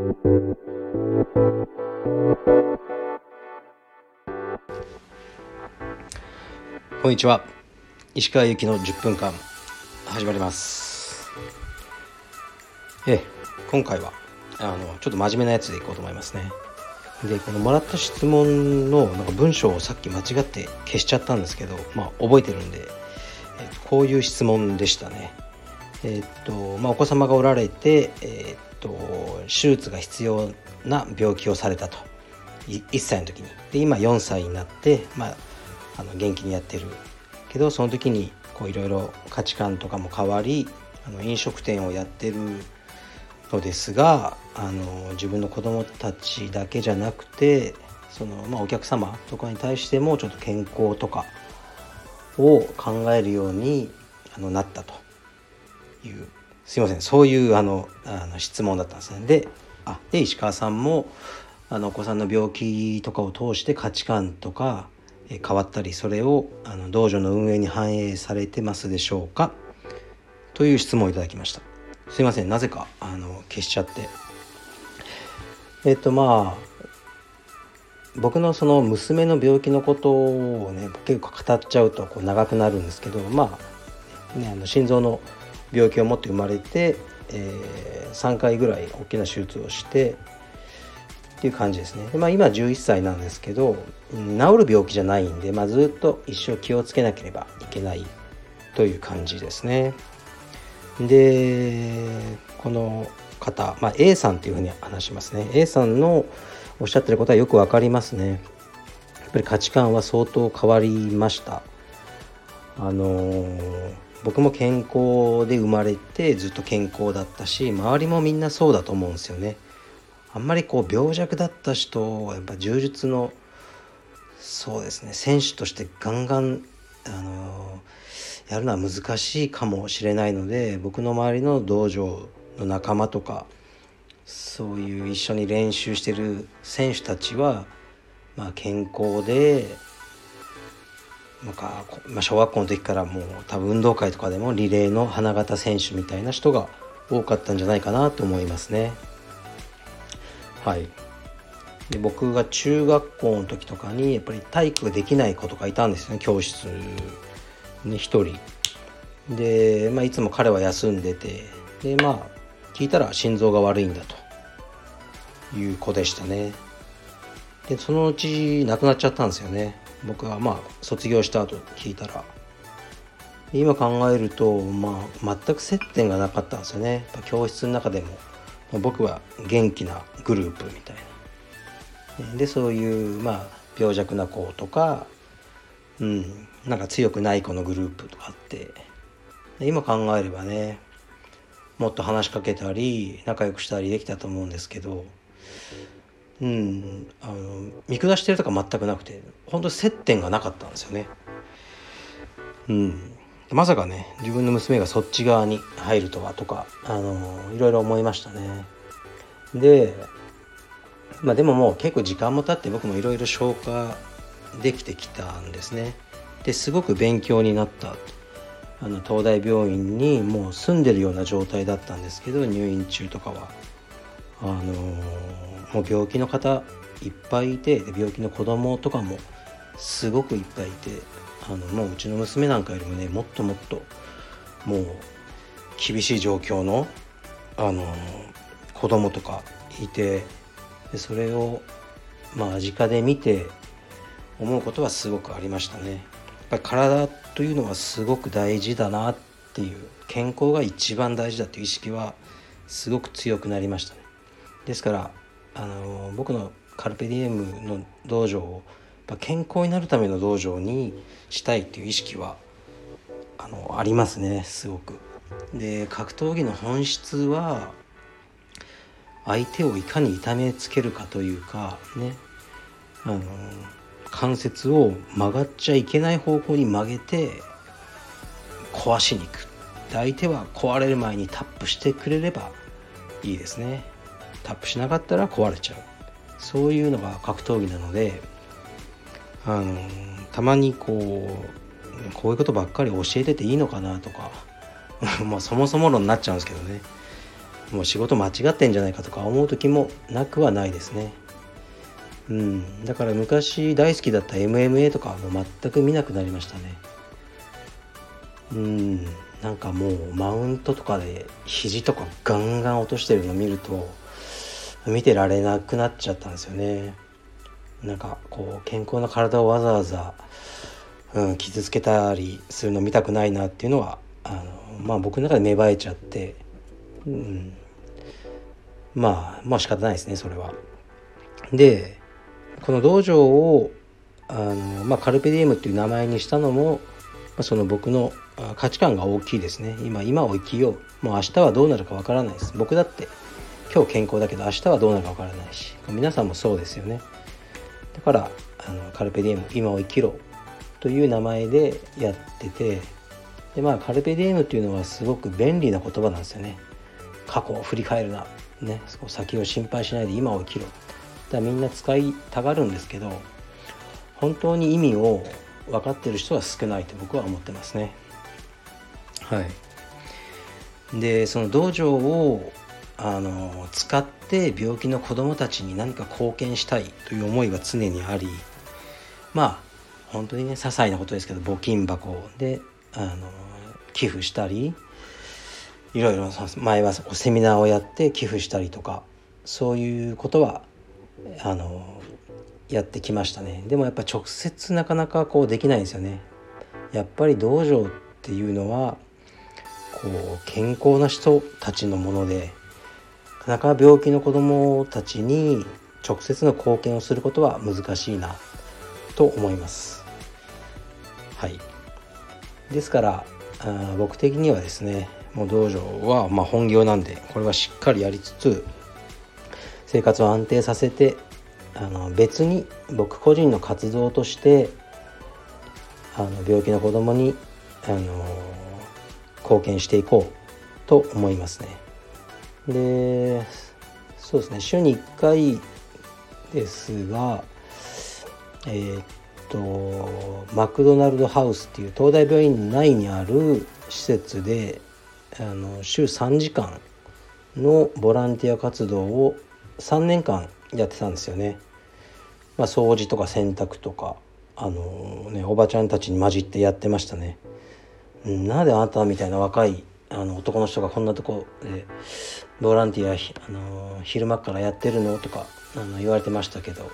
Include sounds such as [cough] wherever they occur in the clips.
こんにちは。石川由紀の10分間始まります。え今回はあのちょっと真面目なやつでいこうと思いますね。でこのもらった質問のなんか文章をさっき間違って消しちゃったんですけどまあ覚えてるんで、えー、こういう質問でしたね。えっ、とまあお子様がおられてえっ、と手術が必要な病気をされたと。1歳の時に。で今4歳になってまああの元気にやってるけどその時にいろいろ価値観とかも変わりあの飲食店をやってるのですがあの自分の子供たちだけじゃなくてその、まあ、お客様とかに対してもちょっと健康とかを考えるようにあのなったというすいません。そういうあのあの質問だったんですね。であで石川さんもあのお子さんの病気とかを通して価値観とか変わったりそれをあの道場の運営に反映されてますでしょうか？という質問をいただきました。すいません。なぜかあの消しちゃって。えっとまあ僕のその娘の病気のことをね結構語っちゃうとこう長くなるんですけどまあ,、ね、あの心臓の病気を持って生まれて、えー、3回ぐらい大きな手術をしてっていう感じですね。でまあ、今11歳なんですけど治る病気じゃないんで、まあ、ずっと一生気をつけなければいけないという感じですね。でこの方、まあ、A さんっていうふうに話しますね。A さんのおっしゃってることはよく分かりますね。やっぱり価値観は相当変わりました。あのー、僕も健康で生まれてずっと健康だったし周りもみんなそうだと思うんですよね。あんまりこう病弱だった人はやっぱ柔術のそうですね選手としてガンガンあのやるのは難しいかもしれないので僕の周りの道場の仲間とかそういう一緒に練習してる選手たちは、まあ、健康でなんか、まあ、小学校の時からもう多分運動会とかでもリレーの花形選手みたいな人が多かったんじゃないかなと思いますね。はい。で僕が中学校の時とかにやっぱり体育ができない子とかいたんですよね教室に1人。で、まあ、いつも彼は休んでて。でまあ聞いたら心臓が悪いんだという子でしたね。でそのうち亡くなっちゃったんですよね。僕はまあ卒業した後聞いたら今考えると、まあ、全く接点がなかったんですよね。教室の中でも。僕は元気なグループみたいな。でそういうまあ病弱な子とか、うん、なんか強くない子のグループとかあって。今考えればねもっと話しかけたり仲良くしたりできたと思うんですけど、うん、あの見下してるとか全くなくて本当接点がなかったんですよね。うん、まさかね自分の娘がそっち側に入るとはとかあのいろいろ思いましたね。でまあでももう結構時間も経って僕もいろいろ消化できてきたんですね。ですごく勉強になった。あの東大病院にもう住んでるような状態だったんですけど入院中とかは。あのもう病気の方いっぱいいて病気の子供とかもすごくいっぱいいてあのもううちの娘なんかよりもねもっともっともう厳しい状況のあの子供とかいてでそれをまあ間近で見て思うことはすごくありましたね。やっぱり体というのはすごく大事だなっていう健康が一番大事だっていう意識はすごく強くなりましたね。ですからあの僕のカルペディエムの道場を健康になるための道場にしたいっていう意識はあのありますねすごく。で格闘技の本質は相手をいかに痛めつけるかというかね。あの関節を曲がっちゃいけない方向に曲げて壊しに行く。相手は壊れる前にタップしてくれればいいですね。タップしなかったら壊れちゃう。そういうのが格闘技なのであのたまにこうこういうことばっかり教えてていいのかなとか [laughs] まあそもそも論になっちゃうんですけどね。もう仕事間違ってんじゃないかとか思う時もなくはないですね。うん。だから昔大好きだった MMA とかも全く見なくなりましたね。うん。なんかもうマウントとかで肘とかガンガン落としてるの見ると見てられなくなっちゃったんですよね。なんかこう健康な体をわざわざ、うん、傷つけたりするの見たくないなっていうのはあのまあ僕の中で芽生えちゃって、うん、まあまあ仕方ないですねそれは。でこの道場をあの、まあ、カルペディエムっていう名前にしたのも、まあ、その僕の価値観が大きいですね。今今を生きよう。もう明日はどうなるかわからないです。僕だって今日健康だけど明日はどうなるかわからないし。皆さんもそうですよね。だからあのカルペディエム今を生きろという名前でやっててでまあカルペディエムっていうのはすごく便利な言葉なんですよね。過去を振り返るな。ね。先を心配しないで今を生きろ。だみんな使いたがるんですけど本当に意味を分かってる人は少ないと僕は思ってますね。はい。でその道場をあの使って病気の子どもたちに何か貢献したいという思いは常にありまあ本当にね些細なことですけど募金箱であの寄付したりいろいろ前はセミナーをやって寄付したりとかそういうことはあのやってきましたね。でもやっぱ直接なかなかこうできないんですよね。やっぱり道場っていうのはこう健康な人たちのものでなかなか病気の子どもたちに直接の貢献をすることは難しいなと思います。はい、ですからあ僕的にはですねもう道場はま本業なんでこれはしっかりやりつつ生活を安定させてあの別に僕個人の活動としてあの病気の子どもにあの貢献していこうと思いますね。でそうですね週に1回ですがえー、っとマクドナルドハウスっていう東大病院内にある施設であの週3時間のボランティア活動を3年間やってたんですよね。まあ、掃除とか洗濯とかあのねおばちゃんたちに混じってやってましたね。なんであなたみたいな若いあの男の人がこんなとこでボランティア、あの昼間からやってるのとかあの言われてましたけど。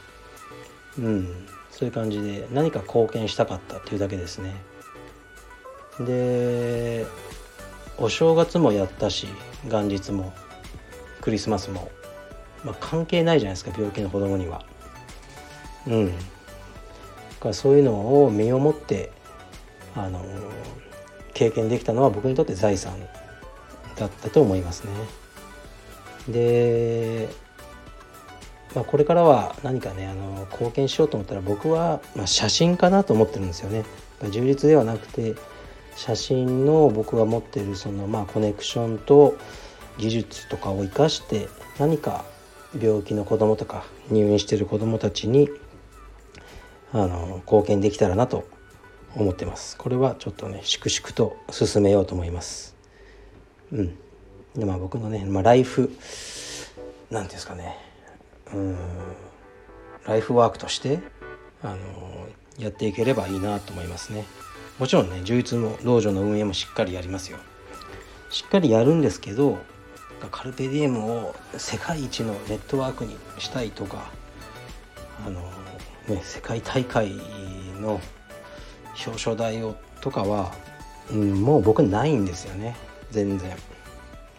うん。そういう感じで何か貢献したかったっていうだけですね。でお正月もやったし元日もクリスマスも、まあ、関係ないじゃないですか病気の子供には。うん。だからそういうのを身をもってあの経験できたのは僕にとって財産だったと思いますね。で、まあ、これからは何かねあの貢献しようと思ったら僕は、ま、写真かなと思ってるんですよね。充実ではなくて写真の僕が持ってるそのまあコネクションと技術とかを生かして何か病気の子供とか入院してる子供たちにあの貢献できたらなと思ってます。これはちょっとね粛々と進めようと思います。うん。でまあ僕のね、まあ、ライフなんですかね。うん。ライフワークとしてあのやっていければいいなと思いますね。もちろんね充実も道場の運営もしっかりやりますよ。しっかりやるんですけどカルペディエムを世界一のネットワークにしたいとかあの、ね、世界大会の表彰台をとかは、うん、もう僕ないんですよね。全然。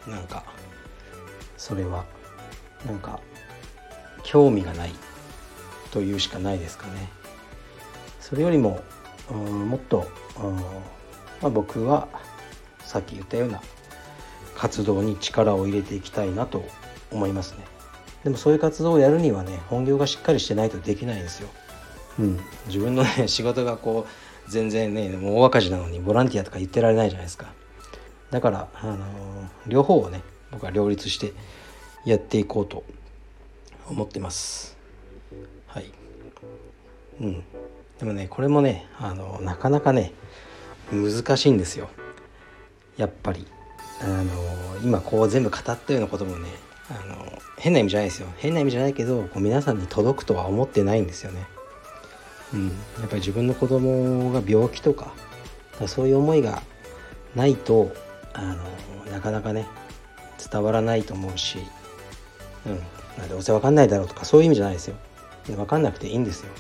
なんかそれはなんか興味がないというしかないですかね。それよりも、うん、もっと、うんまあ、僕はさっき言ったような活動に力を入れていきたいなと思いますね。でもそういう活動をやるにはね本業がしっかりしてないとできないんですよ。うん、自分のね仕事がこう全然ねもう大赤字なのにボランティアとか言ってられないじゃないですか。だからあの両方をね僕は両立してやっていこうと思ってます。はい。うん。でもねこれもねあのなかなかね難しいんですよ。やっぱり。あの今こう全部語ったようなこともねあの変な意味じゃないですよ。変な意味じゃないけどこう皆さんに届くとは思ってないんですよね。うん、やっぱり自分の子供が病気とかそういう思いがないとあのなかなかね伝わらないと思うし、うん、なんどうせ分かんないだろうとかそういう意味じゃないですよ。分かんなくていいんですよ。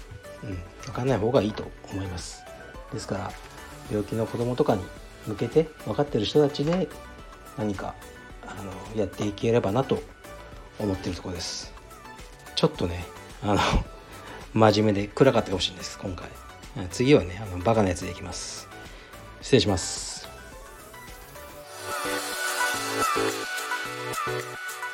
うん、分かんない方がいいと思います。ですから病気の子供とかに向けて分かってる人たちで何かあのやっていければなと思ってるとこですちょっとねあの真面目で暗かったかもしれないです今回次はねあのバカなやつでいきます失礼します Thank you.